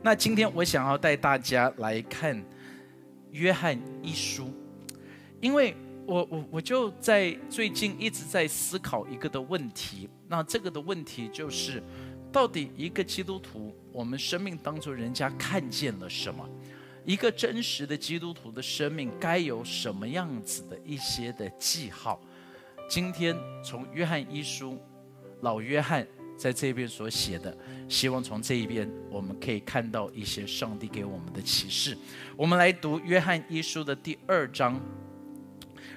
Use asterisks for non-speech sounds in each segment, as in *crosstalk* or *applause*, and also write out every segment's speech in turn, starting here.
那今天我想要带大家来看约翰一书，因为我我我就在最近一直在思考一个的问题。那这个的问题就是，到底一个基督徒，我们生命当中人家看见了什么？一个真实的基督徒的生命该有什么样子的一些的记号？今天从约翰一书，老约翰。在这边所写的，希望从这一边我们可以看到一些上帝给我们的启示。我们来读约翰一书的第二章，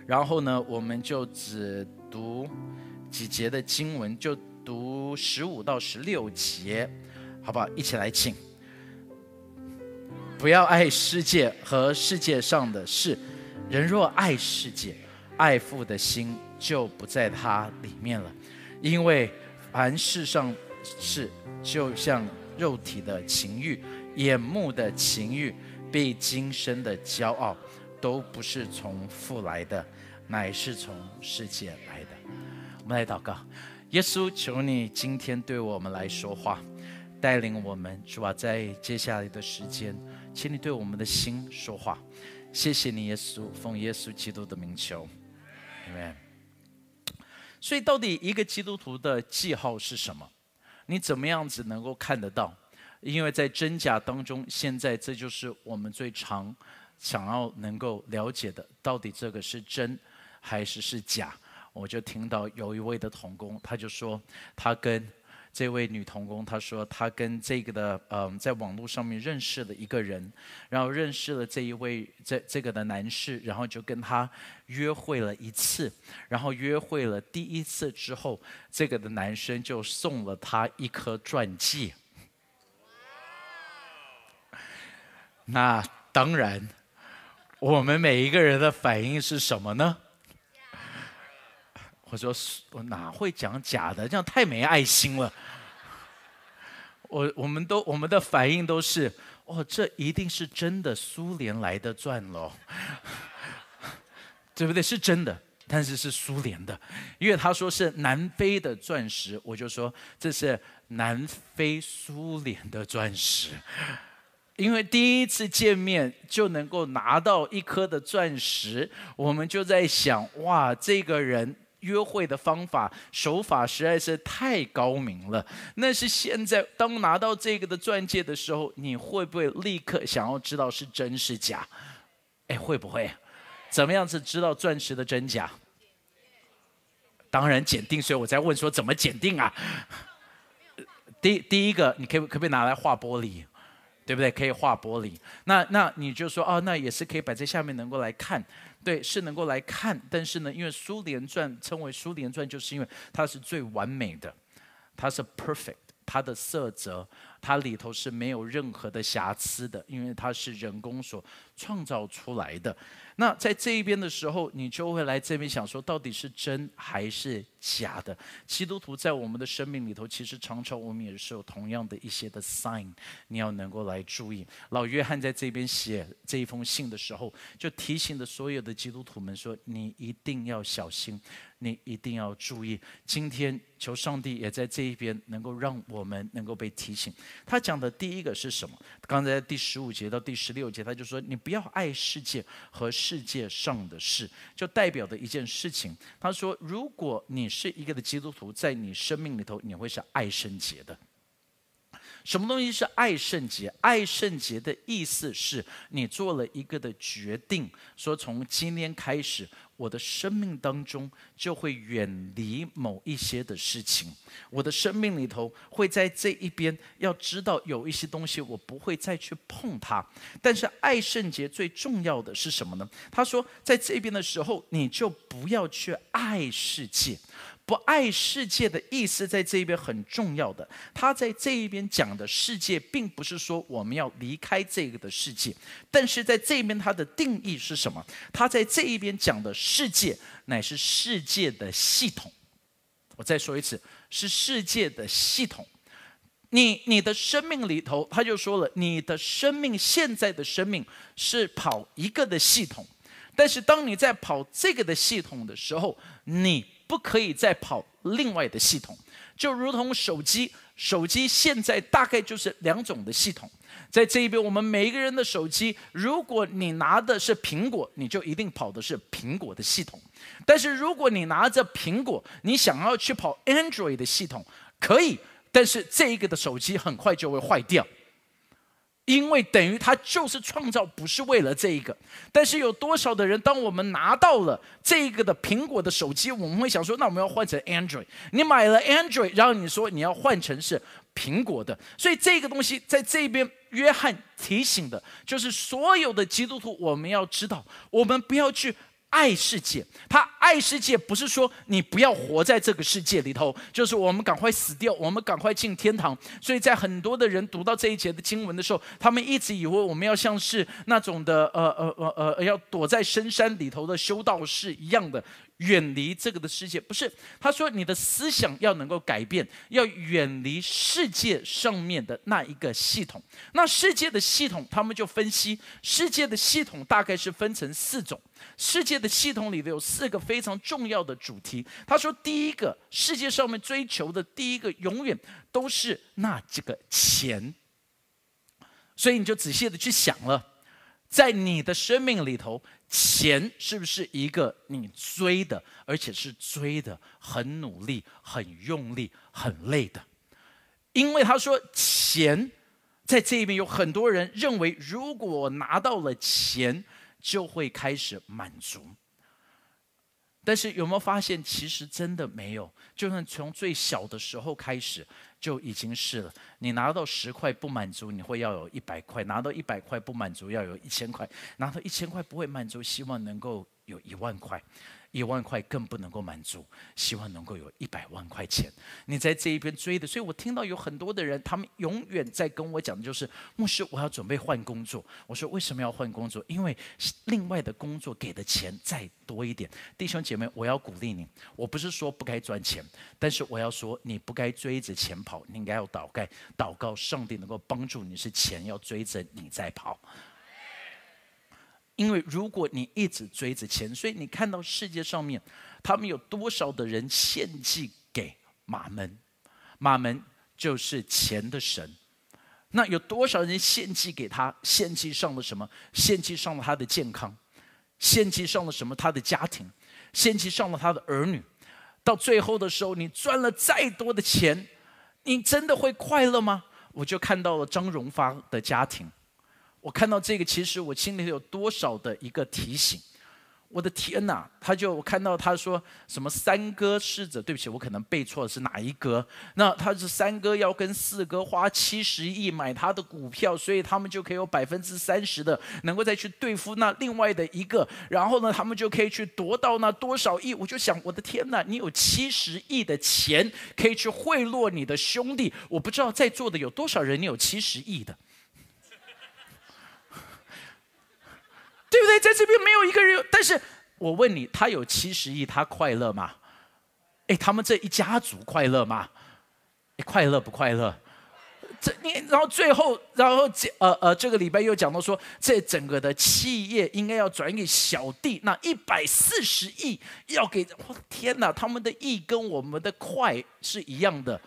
然后呢，我们就只读几节的经文，就读十五到十六节，好不好？一起来，请不要爱世界和世界上的事。人若爱世界，爱父的心就不在他里面了，因为。凡世上事，就像肉体的情欲、眼目的情欲、被今生的骄傲，都不是从父来的，乃是从世界来的。我们来祷告，耶稣，求你今天对我们来说话，带领我们，主啊，在接下来的时间，请你对我们的心说话。谢谢你，耶稣，奉耶稣基督的名求，Amen。所以，到底一个基督徒的记号是什么？你怎么样子能够看得到？因为在真假当中，现在这就是我们最常想要能够了解的，到底这个是真还是是假？我就听到有一位的童工，他就说他跟。这位女童工她说，她跟这个的嗯，在网络上面认识了一个人，然后认识了这一位这这个的男士，然后就跟他约会了一次，然后约会了第一次之后，这个的男生就送了她一颗钻戒。那当然，我们每一个人的反应是什么呢？我说：“我哪会讲假的？这样太没爱心了。”我我们都我们的反应都是：“哦，这一定是真的苏联来的钻喽，*laughs* 对不对？是真的，但是是苏联的，因为他说是南非的钻石，我就说这是南非苏联的钻石。因为第一次见面就能够拿到一颗的钻石，我们就在想：哇，这个人。”约会的方法手法实在是太高明了。那是现在当拿到这个的钻戒的时候，你会不会立刻想要知道是真是假？哎，会不会？怎么样子知道钻石的真假？当然检定，所以我在问说怎么检定啊？第第一个，你可以可不可以拿来画玻璃？对不对？可以画玻璃。那那你就说哦，那也是可以摆在下面能够来看。对，是能够来看。但是呢，因为苏联传称为苏联传，就是因为它是最完美的，它是 perfect，它的色泽，它里头是没有任何的瑕疵的，因为它是人工所创造出来的。那在这一边的时候，你就会来这边想说，到底是真还是假的？基督徒在我们的生命里头，其实常常我们也是有同样的一些的 sign，你要能够来注意。老约翰在这边写这一封信的时候，就提醒的所有的基督徒们说：你一定要小心。你一定要注意，今天求上帝也在这一边能够让我们能够被提醒。他讲的第一个是什么？刚才第十五节到第十六节，他就说：你不要爱世界和世界上的事，就代表的一件事情。他说：如果你是一个的基督徒，在你生命里头，你会是爱圣洁的。什么东西是爱圣洁？爱圣洁的意思是你做了一个的决定，说从今天开始。我的生命当中就会远离某一些的事情，我的生命里头会在这一边要知道有一些东西我不会再去碰它。但是爱圣洁最重要的是什么呢？他说，在这边的时候，你就不要去爱世界。不爱世界的意思，在这一边很重要的。他在这一边讲的世界，并不是说我们要离开这个的世界，但是在这边他的定义是什么？他在这一边讲的世界，乃是世界的系统。我再说一次，是世界的系统。你你的生命里头，他就说了，你的生命现在的生命是跑一个的系统，但是当你在跑这个的系统的时候，你。不可以再跑另外的系统，就如同手机，手机现在大概就是两种的系统。在这一边，我们每一个人的手机，如果你拿的是苹果，你就一定跑的是苹果的系统；但是如果你拿着苹果，你想要去跑 Android 的系统，可以，但是这一个的手机很快就会坏掉。因为等于他就是创造，不是为了这一个。但是有多少的人，当我们拿到了这个的苹果的手机，我们会想说，那我们要换成 Android。你买了 Android，然后你说你要换成是苹果的，所以这个东西在这边，约翰提醒的就是所有的基督徒，我们要知道，我们不要去。爱世界，他爱世界不是说你不要活在这个世界里头，就是我们赶快死掉，我们赶快进天堂。所以在很多的人读到这一节的经文的时候，他们一直以为我们要像是那种的呃呃呃呃，要躲在深山里头的修道士一样的。远离这个的世界，不是他说你的思想要能够改变，要远离世界上面的那一个系统。那世界的系统，他们就分析世界的系统大概是分成四种。世界的系统里头有四个非常重要的主题。他说，第一个，世界上面追求的第一个永远都是那这个钱。所以你就仔细的去想了，在你的生命里头。钱是不是一个你追的，而且是追的很努力、很用力、很累的？因为他说钱在这边有很多人认为，如果拿到了钱，就会开始满足。但是有没有发现，其实真的没有？就算从最小的时候开始。就已经是了。你拿到十块不满足，你会要有一百块；拿到一百块不满足，要有一千块；拿到一千块不会满足，希望能够有一万块。一万块更不能够满足，希望能够有一百万块钱。你在这一边追的，所以我听到有很多的人，他们永远在跟我讲就是牧师，我要准备换工作。我说为什么要换工作？因为另外的工作给的钱再多一点。弟兄姐妹，我要鼓励你，我不是说不该赚钱，但是我要说你不该追着钱跑，你应该要祷告，祷告上帝能够帮助你，是钱要追着你在跑。因为如果你一直追着钱，所以你看到世界上面，他们有多少的人献祭给马门？马门就是钱的神。那有多少人献祭给他？献祭上了什么？献祭上了他的健康，献祭上了什么？他的家庭，献祭上了他的儿女。到最后的时候，你赚了再多的钱，你真的会快乐吗？我就看到了张荣发的家庭。我看到这个，其实我心里有多少的一个提醒？我的天哪！他就我看到他说什么三哥侍者，对不起，我可能背错了是哪一哥？那他是三哥要跟四哥花七十亿买他的股票，所以他们就可以有百分之三十的能够再去对付那另外的一个，然后呢，他们就可以去夺到那多少亿？我就想，我的天哪！你有七十亿的钱可以去贿赂你的兄弟，我不知道在座的有多少人你有七十亿的。对不对？在这边没有一个人有，但是我问你，他有七十亿，他快乐吗？哎，他们这一家族快乐吗？快乐不快乐？这你，然后最后，然后这呃呃，这个礼拜又讲到说，这整个的企业应该要转给小弟，那一百四十亿要给，我的天哪，他们的亿跟我们的快是一样的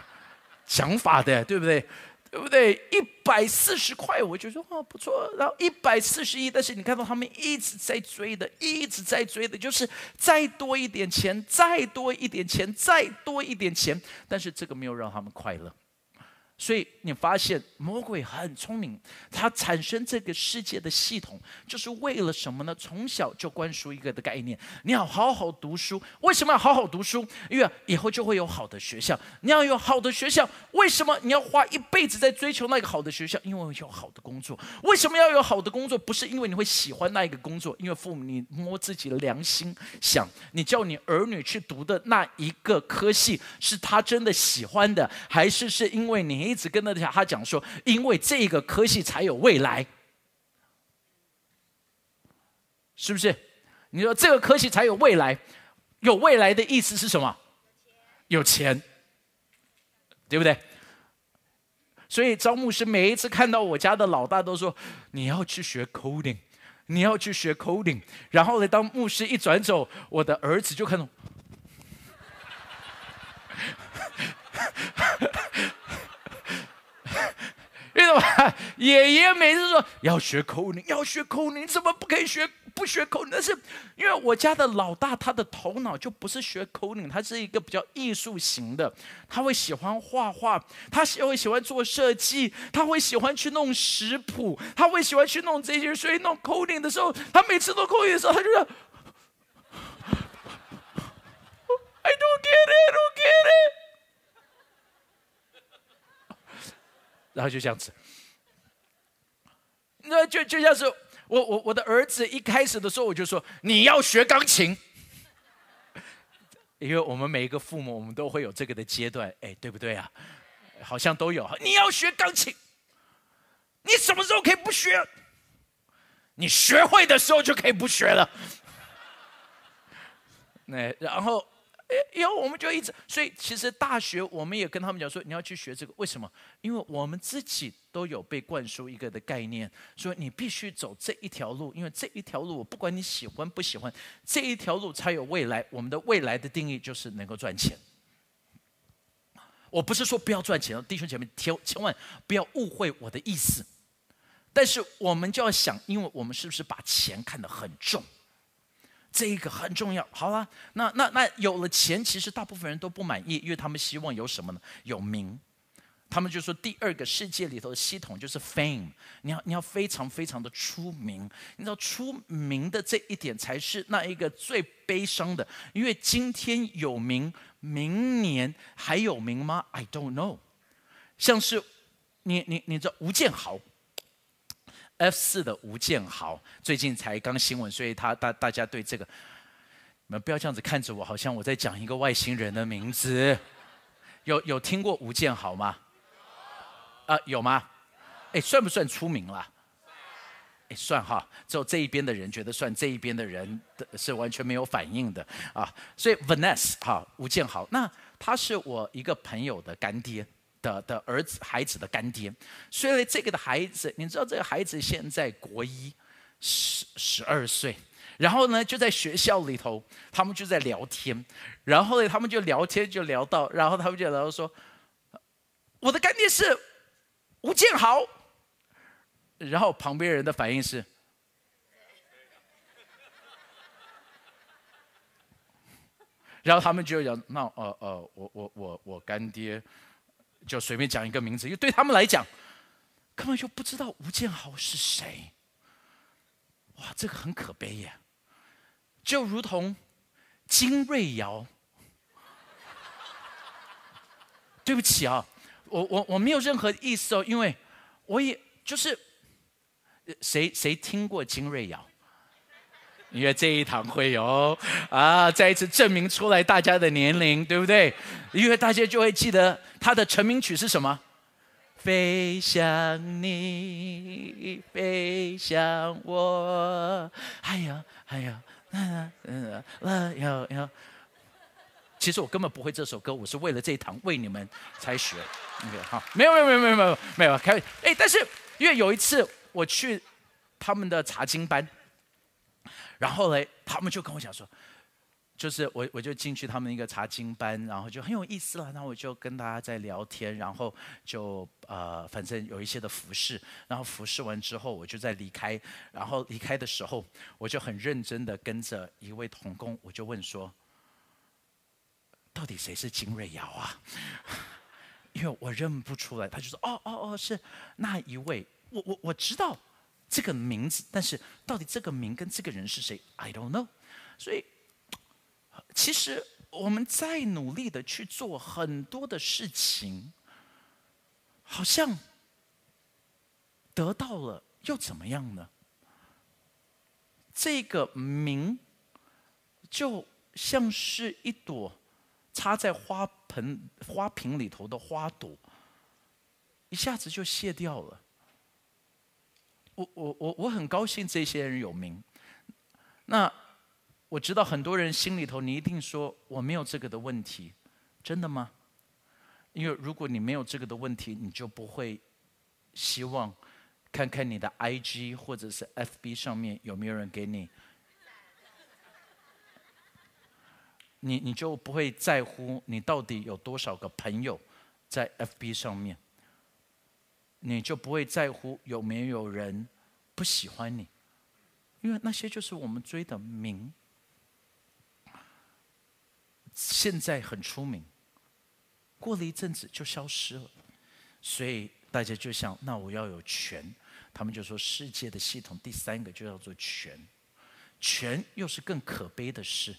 *laughs* 想法的，对不对？对不对？一百四十块，我就说哦不错。然后一百四十一，但是你看到他们一直在追的，一直在追的，就是再多一点钱，再多一点钱，再多一点钱，但是这个没有让他们快乐。所以你发现魔鬼很聪明，他产生这个世界的系统，就是为了什么呢？从小就灌输一个的概念：你要好好读书。为什么要好好读书？因为以后就会有好的学校。你要有好的学校，为什么你要花一辈子在追求那个好的学校？因为有好的工作。为什么要有好的工作？不是因为你会喜欢那一个工作，因为父母你摸自己的良心想，你叫你儿女去读的那一个科系，是他真的喜欢的，还是是因为你？一直跟着他讲说，因为这个科系才有未来，是不是？你说这个科系才有未来，有未来的意思是什么？有钱，对不对？所以招牧师每一次看到我家的老大，都说你要去学 coding，你要去学 coding。然后呢，当牧师一转走，我的儿子就看到。得吗？爷爷每次说要学口令，要学口令，怎么不可以学？不学口令？但是因为我家的老大，他的头脑就不是学口令，他是一个比较艺术型的，他会喜欢画画，他喜会喜欢做设计，他会喜欢去弄食谱，他会喜欢去弄这些。所以弄口令的时候，他每次弄口令的时候，他就说。I don't get it, I don't get it。然后就这样子，那就就像是我我我的儿子一开始的时候我就说你要学钢琴，因为我们每一个父母我们都会有这个的阶段，哎，对不对啊？好像都有。你要学钢琴，你什么时候可以不学？你学会的时候就可以不学了。*laughs* 那然后。*laughs* 以后我们就一直，所以其实大学我们也跟他们讲说，你要去学这个，为什么？因为我们自己都有被灌输一个的概念，说你必须走这一条路，因为这一条路，我不管你喜欢不喜欢，这一条路才有未来。我们的未来的定义就是能够赚钱。我不是说不要赚钱，弟兄姐妹，千千万不要误会我的意思。但是我们就要想，因为我们是不是把钱看得很重？这一个很重要。好了，那那那有了钱，其实大部分人都不满意，因为他们希望有什么呢？有名。他们就说第二个世界里头的系统就是 fame，你要你要非常非常的出名。你知道出名的这一点才是那一个最悲伤的，因为今天有名，明年还有名吗？I don't know。像是你你你知道吴建豪。F 四的吴建豪最近才刚新闻，所以他大大家对这个，你们不要这样子看着我，好像我在讲一个外星人的名字。有有听过吴建豪吗？啊，有吗？哎，算不算出名了？哎，算哈。只有这一边的人觉得算，这一边的人的是完全没有反应的啊。所以 Vanessa 哈，吴建豪，那他是我一个朋友的干爹。的的儿子孩子的干爹，所以这个的孩子，你知道这个孩子现在国一，十十二岁，然后呢就在学校里头，他们就在聊天，然后呢他们就聊天就聊到，然后他们就聊到说，我的干爹是吴建豪，然后旁边人的反应是，然后他们就讲，那呃呃，我我我我干爹。就随便讲一个名字，因为对他们来讲，根本就不知道吴建豪是谁。哇，这个很可悲耶！就如同金瑞瑶，*laughs* 对不起啊，我我我没有任何意思哦，因为我也就是谁谁听过金瑞瑶？因为这一堂会有啊，再一次证明出来大家的年龄，对不对？因为大家就会记得他的成名曲是什么？飞向你，飞向我，哎呀，哎呀，嗯嗯嗯，要要。其实我根本不会这首歌，我是为了这一堂为你们才学。OK，好，没有没有没有没有没有没有开。哎，但是因为有一次我去他们的查经班。然后嘞，他们就跟我讲说，就是我 *laughs* 我就进去他们一个查经班，然后就很有意思了。然后我就跟大家在聊天，然后就呃，反正有一些的服饰，然后服饰完之后，我就在离开。然后离开的时候，我就很认真的跟着一位童工，我就问说，到底谁是金瑞瑶啊？*laughs* 因为我认不出来。他就说，哦哦哦，是那一位。我我我知道。这个名字，但是到底这个名跟这个人是谁？I don't know。所以，其实我们在努力的去做很多的事情，好像得到了又怎么样呢？这个名就像是一朵插在花盆花瓶里头的花朵，一下子就谢掉了。我我我我很高兴这些人有名，那我知道很多人心里头，你一定说我没有这个的问题，真的吗？因为如果你没有这个的问题，你就不会希望看看你的 IG 或者是 FB 上面有没有人给你，你你就不会在乎你到底有多少个朋友在 FB 上面。你就不会在乎有没有人不喜欢你，因为那些就是我们追的名。现在很出名，过了一阵子就消失了，所以大家就想，那我要有权。他们就说，世界的系统第三个就叫做权，权又是更可悲的事，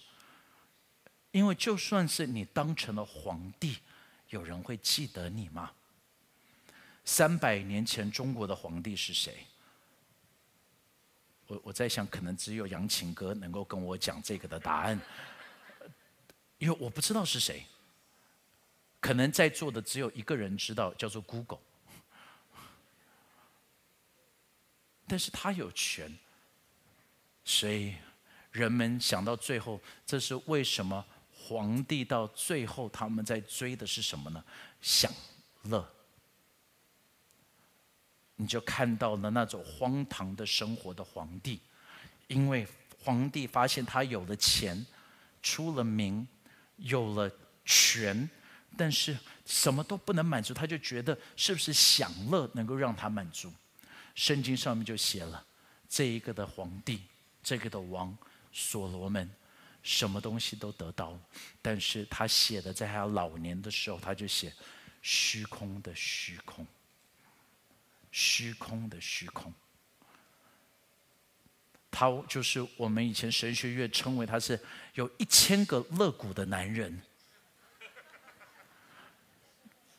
因为就算是你当成了皇帝，有人会记得你吗？三百年前中国的皇帝是谁？我我在想，可能只有杨琴哥能够跟我讲这个的答案，因为我不知道是谁。可能在座的只有一个人知道，叫做 Google。但是他有权，所以人们想到最后，这是为什么皇帝到最后他们在追的是什么呢？享乐。你就看到了那种荒唐的生活的皇帝，因为皇帝发现他有了钱，出了名，有了权，但是什么都不能满足，他就觉得是不是享乐能够让他满足？圣经上面就写了，这一个的皇帝，这个的王所罗门，什么东西都得到了，但是他写的在他老年的时候，他就写虚空的虚空，虚空的虚空。他就是我们以前神学院称为他是有一千个肋骨的男人，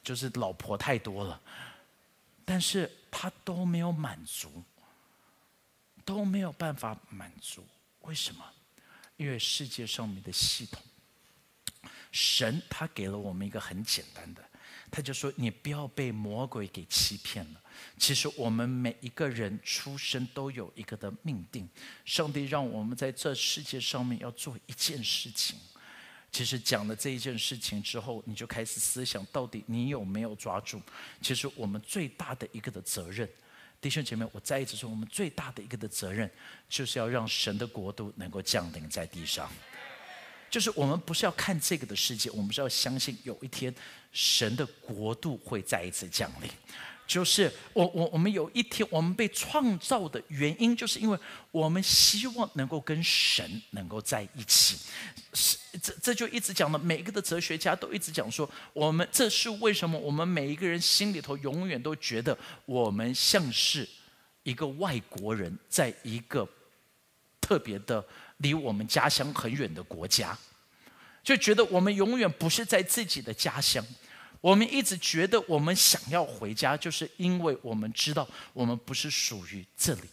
就是老婆太多了，但是。他都没有满足，都没有办法满足。为什么？因为世界上面的系统，神他给了我们一个很简单的，他就说：你不要被魔鬼给欺骗了。其实我们每一个人出生都有一个的命定，上帝让我们在这世界上面要做一件事情。其实讲了这一件事情之后，你就开始思想，到底你有没有抓住？其实我们最大的一个的责任，弟兄姐妹，我再一次说，我们最大的一个的责任，就是要让神的国度能够降临在地上。就是我们不是要看这个的世界，我们是要相信有一天神的国度会再一次降临。就是我我我们有一天我们被创造的原因，就是因为我们希望能够跟神能够在一起。是这这就一直讲的，每一个的哲学家都一直讲说，我们这是为什么？我们每一个人心里头永远都觉得我们像是一个外国人，在一个特别的离我们家乡很远的国家，就觉得我们永远不是在自己的家乡。我们一直觉得我们想要回家，就是因为我们知道我们不是属于这里。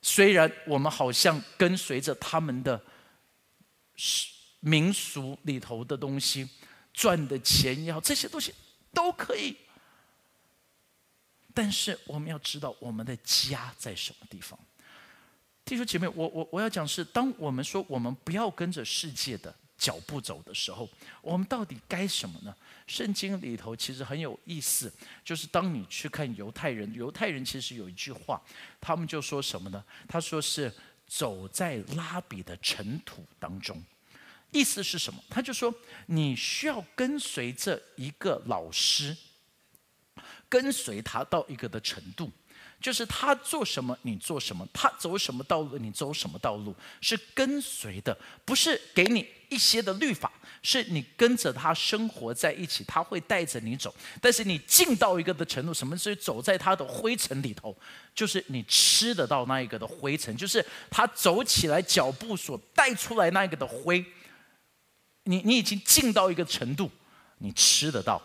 虽然我们好像跟随着他们的民俗里头的东西，赚的钱也好这些东西都可以，但是我们要知道我们的家在什么地方。弟兄姐妹，我我我要讲是，当我们说我们不要跟着世界的。脚步走的时候，我们到底该什么呢？圣经里头其实很有意思，就是当你去看犹太人，犹太人其实有一句话，他们就说什么呢？他说是走在拉比的尘土当中，意思是什么？他就说你需要跟随着一个老师，跟随他到一个的程度。就是他做什么，你做什么；他走什么道路，你走什么道路，是跟随的，不是给你一些的律法，是你跟着他生活在一起，他会带着你走。但是你进到一个的程度，什么是走在他的灰尘里头？就是你吃得到那一个的灰尘，就是他走起来脚步所带出来那一个的灰。你你已经进到一个程度，你吃得到，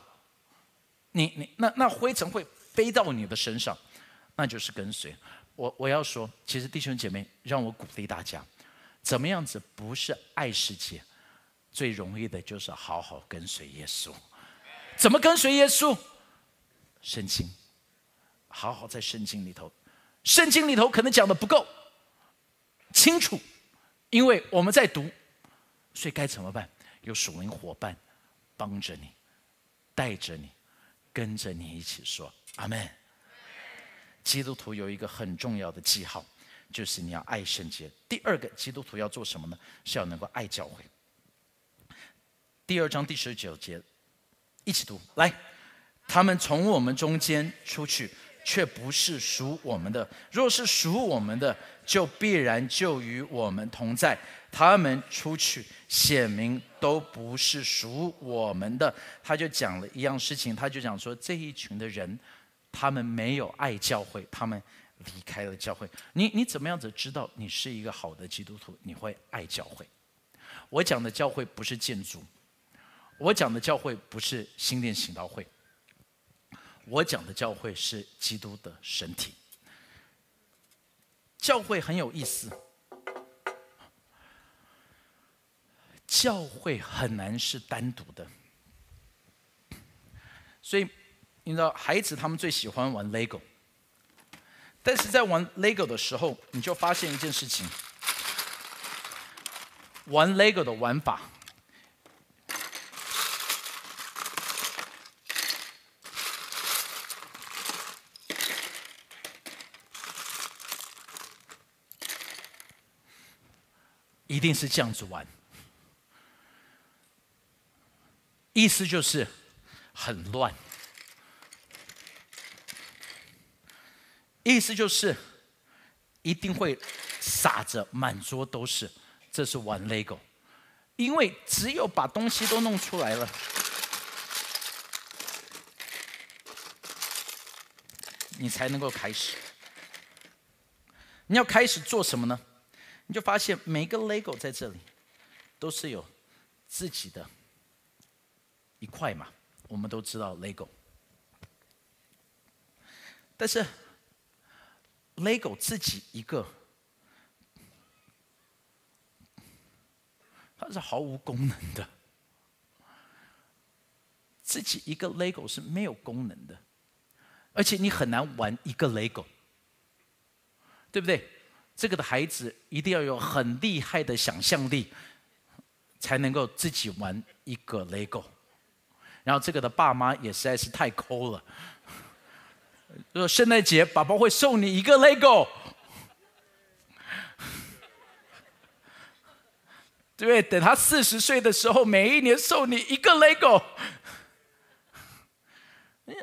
你你那那灰尘会飞到你的身上。那就是跟随我。我要说，其实弟兄姐妹，让我鼓励大家，怎么样子不是爱世界，最容易的就是好好跟随耶稣。怎么跟随耶稣？圣经，好好在圣经里头。圣经里头可能讲的不够清楚，因为我们在读，所以该怎么办？有属灵伙伴帮着你，带着你，跟着你一起说阿门。基督徒有一个很重要的记号，就是你要爱圣洁。第二个，基督徒要做什么呢？是要能够爱教会。第二章第十九节，一起读来。他们从我们中间出去，却不是属我们的。若是属我们的，就必然就与我们同在。他们出去，显明都不是属我们的。他就讲了一样事情，他就讲说这一群的人，他们没有爱教会，他们离开了教会。你你怎么样子知道你是一个好的基督徒？你会爱教会。我讲的教会不是建筑，我讲的教会不是新店行道会，我讲的教会是基督的身体。教会很有意思。教会很难是单独的，所以你知道，孩子他们最喜欢玩 LEGO，但是在玩 LEGO 的时候，你就发现一件事情：玩 LEGO 的玩法一定是这样子玩。意思就是很乱，意思就是一定会撒着满桌都是，这是玩 LEGO，因为只有把东西都弄出来了，你才能够开始。你要开始做什么呢？你就发现每个 LEGO 在这里都是有自己的。一块嘛，我们都知道 LEGO，但是 LEGO 自己一个，它是毫无功能的，自己一个 LEGO 是没有功能的，而且你很难玩一个 LEGO，对不对？这个的孩子一定要有很厉害的想象力，才能够自己玩一个 LEGO。然后这个的爸妈也实在是太抠了。说圣诞节宝宝会送你一个 LEGO，对不对？等他四十岁的时候，每一年送你一个 LEGO。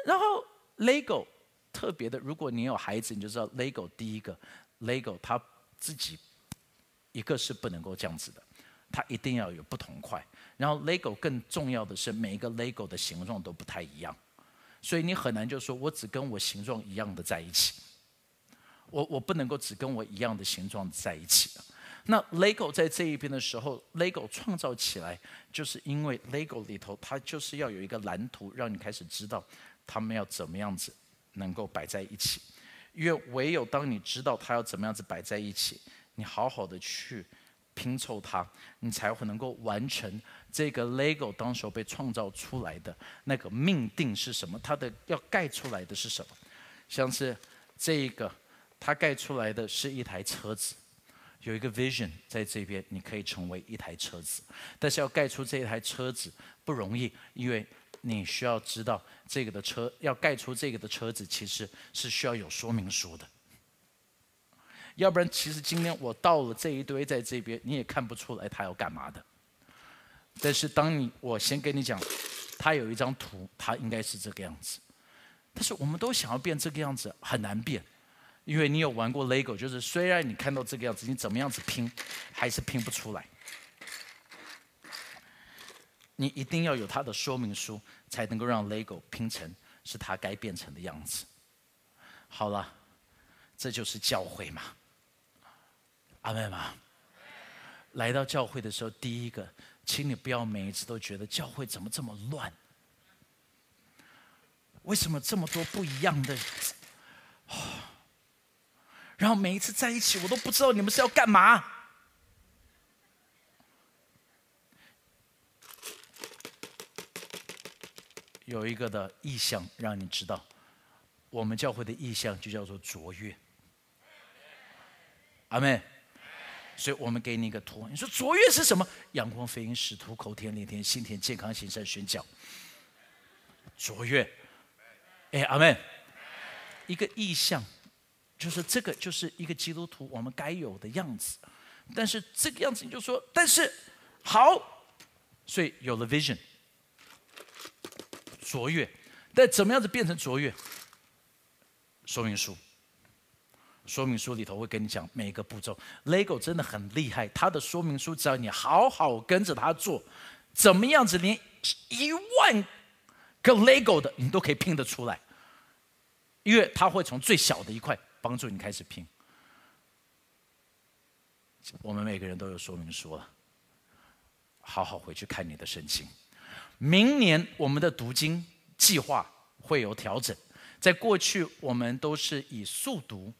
然后 LEGO 特别的，如果你有孩子，你就知道 LEGO 第一个 LEGO 他自己一个是不能够这样子的，它一定要有不同块。然后 LEGO 更重要的是，每一个 LEGO 的形状都不太一样，所以你很难就说我只跟我形状一样的在一起。我我不能够只跟我一样的形状在一起。那 LEGO 在这一边的时候，LEGO 创造起来，就是因为 LEGO 里头它就是要有一个蓝图，让你开始知道他们要怎么样子能够摆在一起。因为唯有当你知道它要怎么样子摆在一起，你好好的去拼凑它，你才会能够完成。这个 LEGO 当时候被创造出来的那个命定是什么？它的要盖出来的是什么？像是这一个，它盖出来的是一台车子，有一个 vision 在这边，你可以成为一台车子。但是要盖出这一台车子不容易，因为你需要知道这个的车要盖出这个的车子，其实是需要有说明书的。要不然，其实今天我倒了这一堆在这边，你也看不出来他要干嘛的。但是当你我先跟你讲，他有一张图，他应该是这个样子。但是我们都想要变这个样子，很难变，因为你有玩过 LEGO，就是虽然你看到这个样子，你怎么样子拼，还是拼不出来。你一定要有它的说明书，才能够让 LEGO 拼成是它该变成的样子。好了，这就是教会嘛，阿妹嘛。来到教会的时候，第一个。请你不要每一次都觉得教会怎么这么乱？为什么这么多不一样的？然后每一次在一起，我都不知道你们是要干嘛。有一个的意向让你知道，我们教会的意向就叫做卓越。阿妹。所以我们给你一个图，你说卓越是什么？阳光飞鹰使徒口天炼天心田健康行善宣教。卓越，哎，阿门。一个意象，就是这个就是一个基督徒我们该有的样子。但是这个样子你就说，但是好，所以有了 vision，卓越。但怎么样子变成卓越？说明书。说明书里头会跟你讲每一个步骤。Lego 真的很厉害，它的说明书只要你好好跟着它做，怎么样子连一万个 Lego 的你都可以拼得出来，因为它会从最小的一块帮助你开始拼。我们每个人都有说明书了，好好回去看你的圣经。明年我们的读经计划会有调整，在过去我们都是以速读。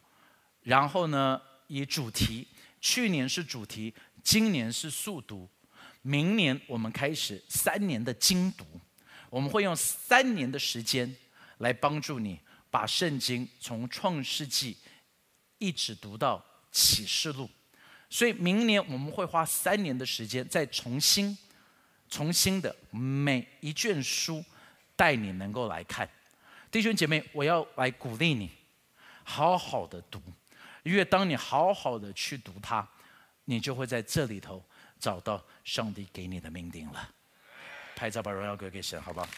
然后呢，以主题，去年是主题，今年是速读，明年我们开始三年的精读，我们会用三年的时间来帮助你把圣经从创世纪一直读到启示录，所以明年我们会花三年的时间再重新、重新的每一卷书带你能够来看，弟兄姐妹，我要来鼓励你，好好的读。因为当你好好的去读它，你就会在这里头找到上帝给你的命定了。拍照把荣耀归给神，好不好？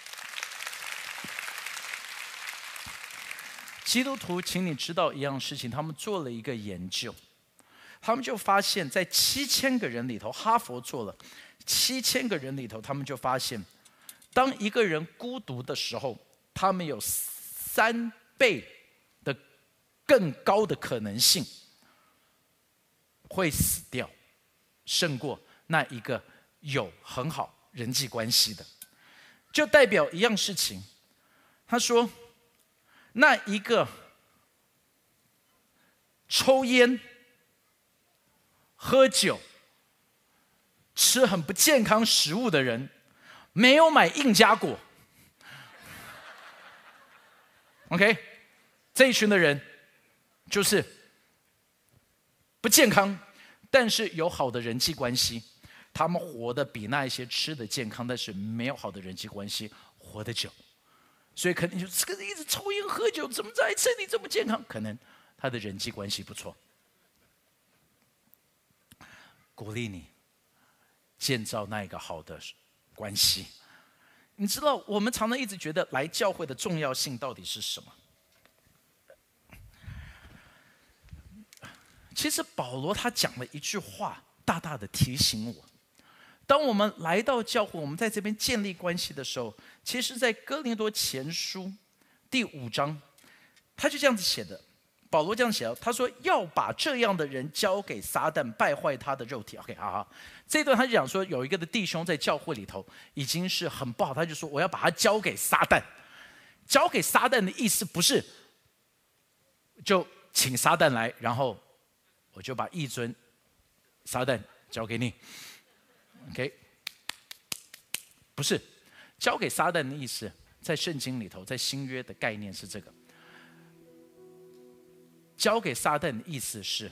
基督徒，请你知道一样事情，他们做了一个研究，他们就发现，在七千个人里头，哈佛做了七千个人里头，他们就发现，当一个人孤独的时候，他们有三倍。更高的可能性会死掉，胜过那一个有很好人际关系的，就代表一样事情。他说，那一个抽烟、喝酒、吃很不健康食物的人，没有买印加果。OK，这一群的人。就是不健康，但是有好的人际关系，他们活得比那一些吃的健康，但是没有好的人际关系活得久，所以肯定就这个人一直抽烟喝酒，怎么在身体这么健康？可能他的人际关系不错。鼓励你建造那一个好的关系。你知道，我们常常一直觉得来教会的重要性到底是什么？其实保罗他讲了一句话，大大的提醒我：当我们来到教会，我们在这边建立关系的时候，其实，在哥林多前书第五章，他就这样子写的。保罗这样写他说要把这样的人交给撒旦，败坏他的肉体。OK，好好，这段他就讲说，有一个的弟兄在教会里头已经是很不好，他就说我要把他交给撒旦。交给撒旦的意思不是就请撒旦来，然后。我就把一尊撒旦交给你，OK？不是交给撒旦的意思，在圣经里头，在新约的概念是这个。交给撒旦的意思是，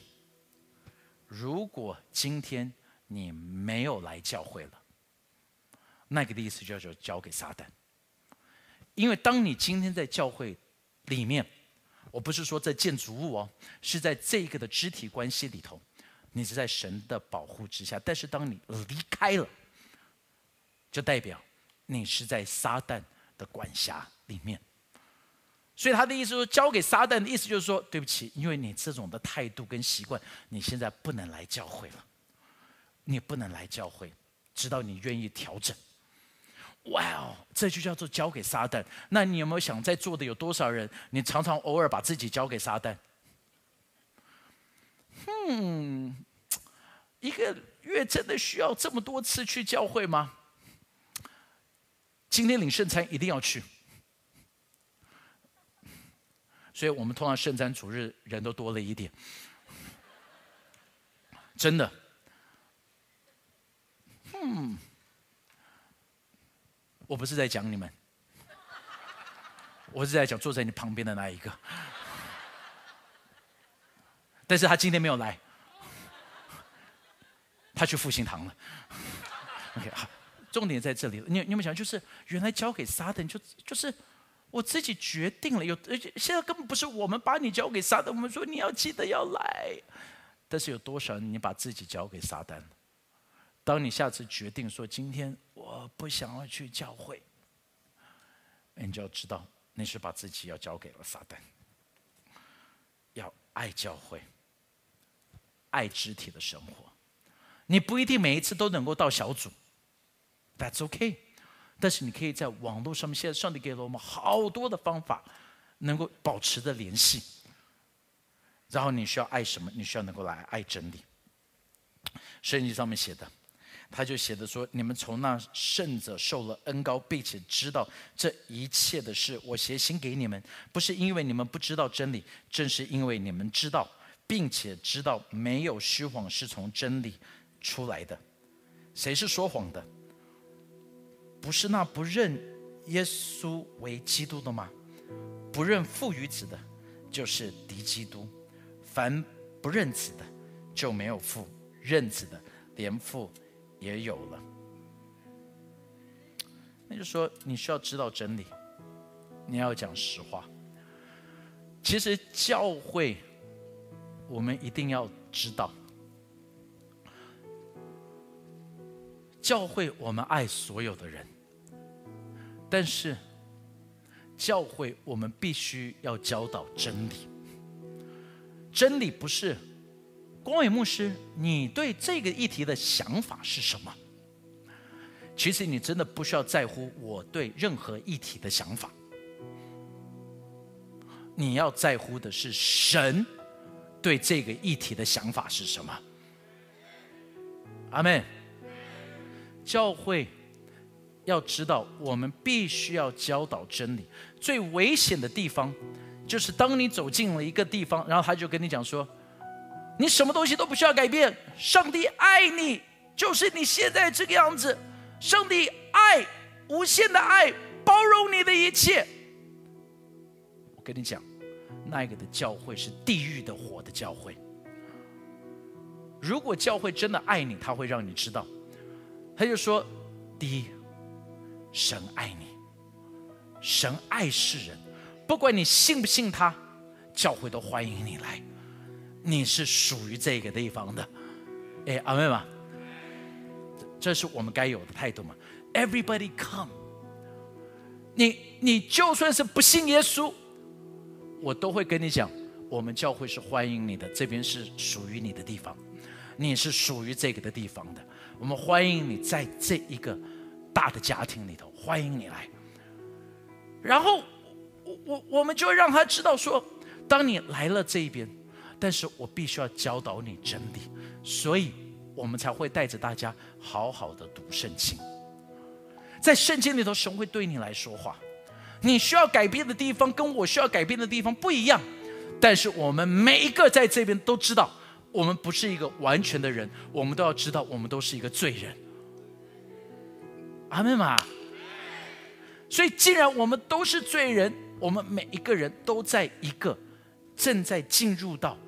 如果今天你没有来教会了，那个的意思叫做交给撒旦。因为当你今天在教会里面。我不是说在建筑物哦，是在这个的肢体关系里头，你是在神的保护之下。但是当你离开了，就代表你是在撒旦的管辖里面。所以他的意思说，交给撒旦的意思就是说，对不起，因为你这种的态度跟习惯，你现在不能来教会了，你不能来教会，直到你愿意调整。哇哦，这就叫做交给撒旦。那你有没有想，在座的有多少人，你常常偶尔把自己交给撒旦？嗯，一个月真的需要这么多次去教会吗？今天领圣餐一定要去，所以我们通常圣餐主日人都多了一点，真的。嗯。我不是在讲你们，我是在讲坐在你旁边的那一个，但是他今天没有来，他去复兴堂了。OK，好，重点在这里。你你有没有想，就是原来交给撒旦，就就是我自己决定了，有而且现在根本不是我们把你交给撒旦，我们说你要记得要来，但是有多少人你把自己交给撒旦？当你下次决定说今天我不想要去教会，你就要知道那是把自己要交给了撒旦。要爱教会，爱肢体的生活。你不一定每一次都能够到小组，That's OK。但是你可以在网络上面，现在上帝给了我们好多的方法，能够保持着联系。然后你需要爱什么？你需要能够来爱真理。圣经上面写的，他就写的说：你们从那圣者受了恩高，并且知道这一切的事，我写信给你们，不是因为你们不知道真理，正是因为你们知道，并且知道没有虚谎是从真理出来的。谁是说谎的？不是那不认耶稣为基督的吗？不认父与子的，就是敌基督。凡不认子的，就没有父；认子的，连父也有了。那就说，你需要知道真理，你要讲实话。其实教会，我们一定要知道，教会我们爱所有的人，但是教会我们必须要教导真理。真理不是光伟牧师，你对这个议题的想法是什么？其实你真的不需要在乎我对任何议题的想法，你要在乎的是神对这个议题的想法是什么。阿门。教会要知道，我们必须要教导真理。最危险的地方。就是当你走进了一个地方，然后他就跟你讲说：“你什么东西都不需要改变，上帝爱你，就是你现在这个样子。上帝爱，无限的爱，包容你的一切。”我跟你讲，那个的教会是地狱的火的教会。如果教会真的爱你，他会让你知道。他就说：“第一，神爱你，神爱世人。”不管你信不信他，教会都欢迎你来。你是属于这个地方的，哎，阿妹嘛，这是我们该有的态度嘛。Everybody come，你你就算是不信耶稣，我都会跟你讲，我们教会是欢迎你的，这边是属于你的地方，你是属于这个的地方的。我们欢迎你在这一个大的家庭里头，欢迎你来。然后。我我们就让他知道说，当你来了这一边，但是我必须要教导你真理，所以我们才会带着大家好好的读圣经。在圣经里头，神会对你来说话。你需要改变的地方跟我需要改变的地方不一样，但是我们每一个在这边都知道，我们不是一个完全的人，我们都要知道，我们都是一个罪人。阿门嘛。所以，既然我们都是罪人。我们每一个人都在一个正在进入到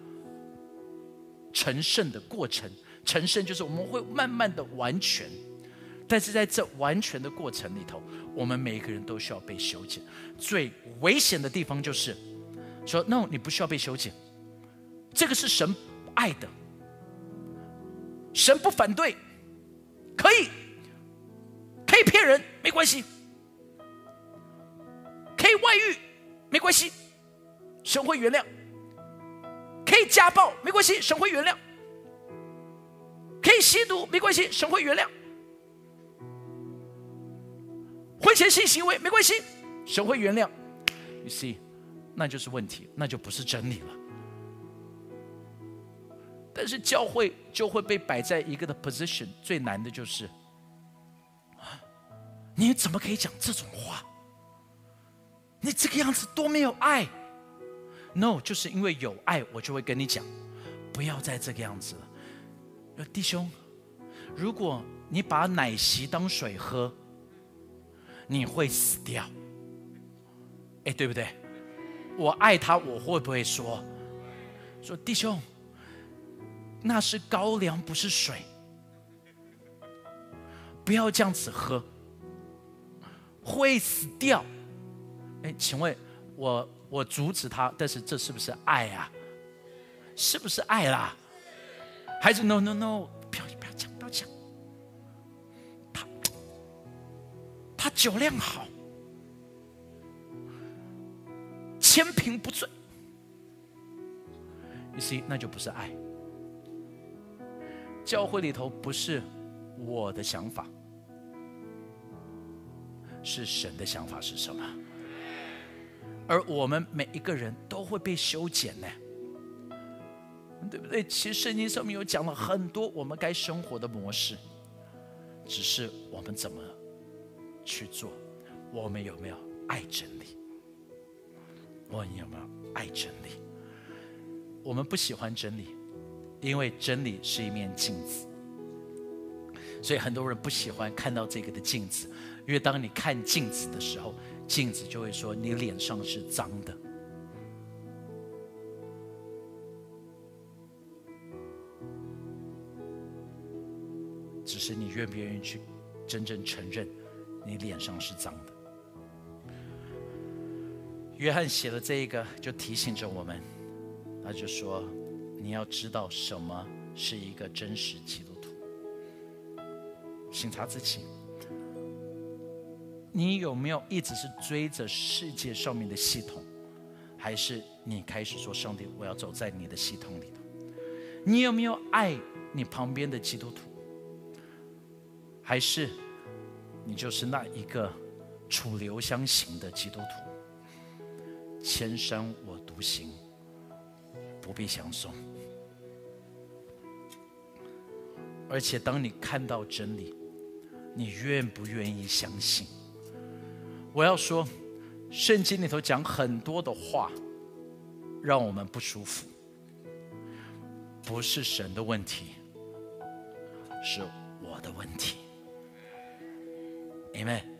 成圣的过程，成圣就是我们会慢慢的完全，但是在这完全的过程里头，我们每一个人都需要被修剪。最危险的地方就是说，no，你不需要被修剪，这个是神爱的，神不反对，可以，可以骗人，没关系。可以外遇，没关系，神会原谅；可以家暴，没关系，神会原谅；可以吸毒，没关系，神会原谅；婚前性行为没关系，神会原谅。You see，那就是问题，那就不是真理了。但是教会就会被摆在一个的 position，最难的就是，你怎么可以讲这种话？你这个样子多没有爱？No，就是因为有爱，我就会跟你讲，不要再这个样子了。弟兄，如果你把奶昔当水喝，你会死掉。哎，对不对？我爱他，我会不会说说弟兄，那是高粱，不是水，不要这样子喝，会死掉。哎，请问，我我阻止他，但是这是不是爱啊？是不是爱啦？还是 no no no，不要不要讲不要讲。他他酒量好，千瓶不醉。，you see，那就不是爱。教会里头不是我的想法，是神的想法是什么？而我们每一个人都会被修剪呢，对不对？其实圣经上面有讲了很多我们该生活的模式，只是我们怎么去做，我们有没有爱真理？我们有没有爱真理？我们不喜欢真理，因为真理是一面镜子，所以很多人不喜欢看到这个的镜子，因为当你看镜子的时候。镜子就会说你脸上是脏的，只是你愿不愿意去真正承认你脸上是脏的？约翰写了这一个，就提醒着我们，他就说你要知道什么是一个真实基督徒，审查自己。你有没有一直是追着世界上面的系统，还是你开始说上帝，我要走在你的系统里头？你有没有爱你旁边的基督徒，还是你就是那一个楚留香型的基督徒？千山我独行，不必相送。而且当你看到真理，你愿不愿意相信？我要说，圣经里头讲很多的话，让我们不舒服，不是神的问题，是我的问题，你们。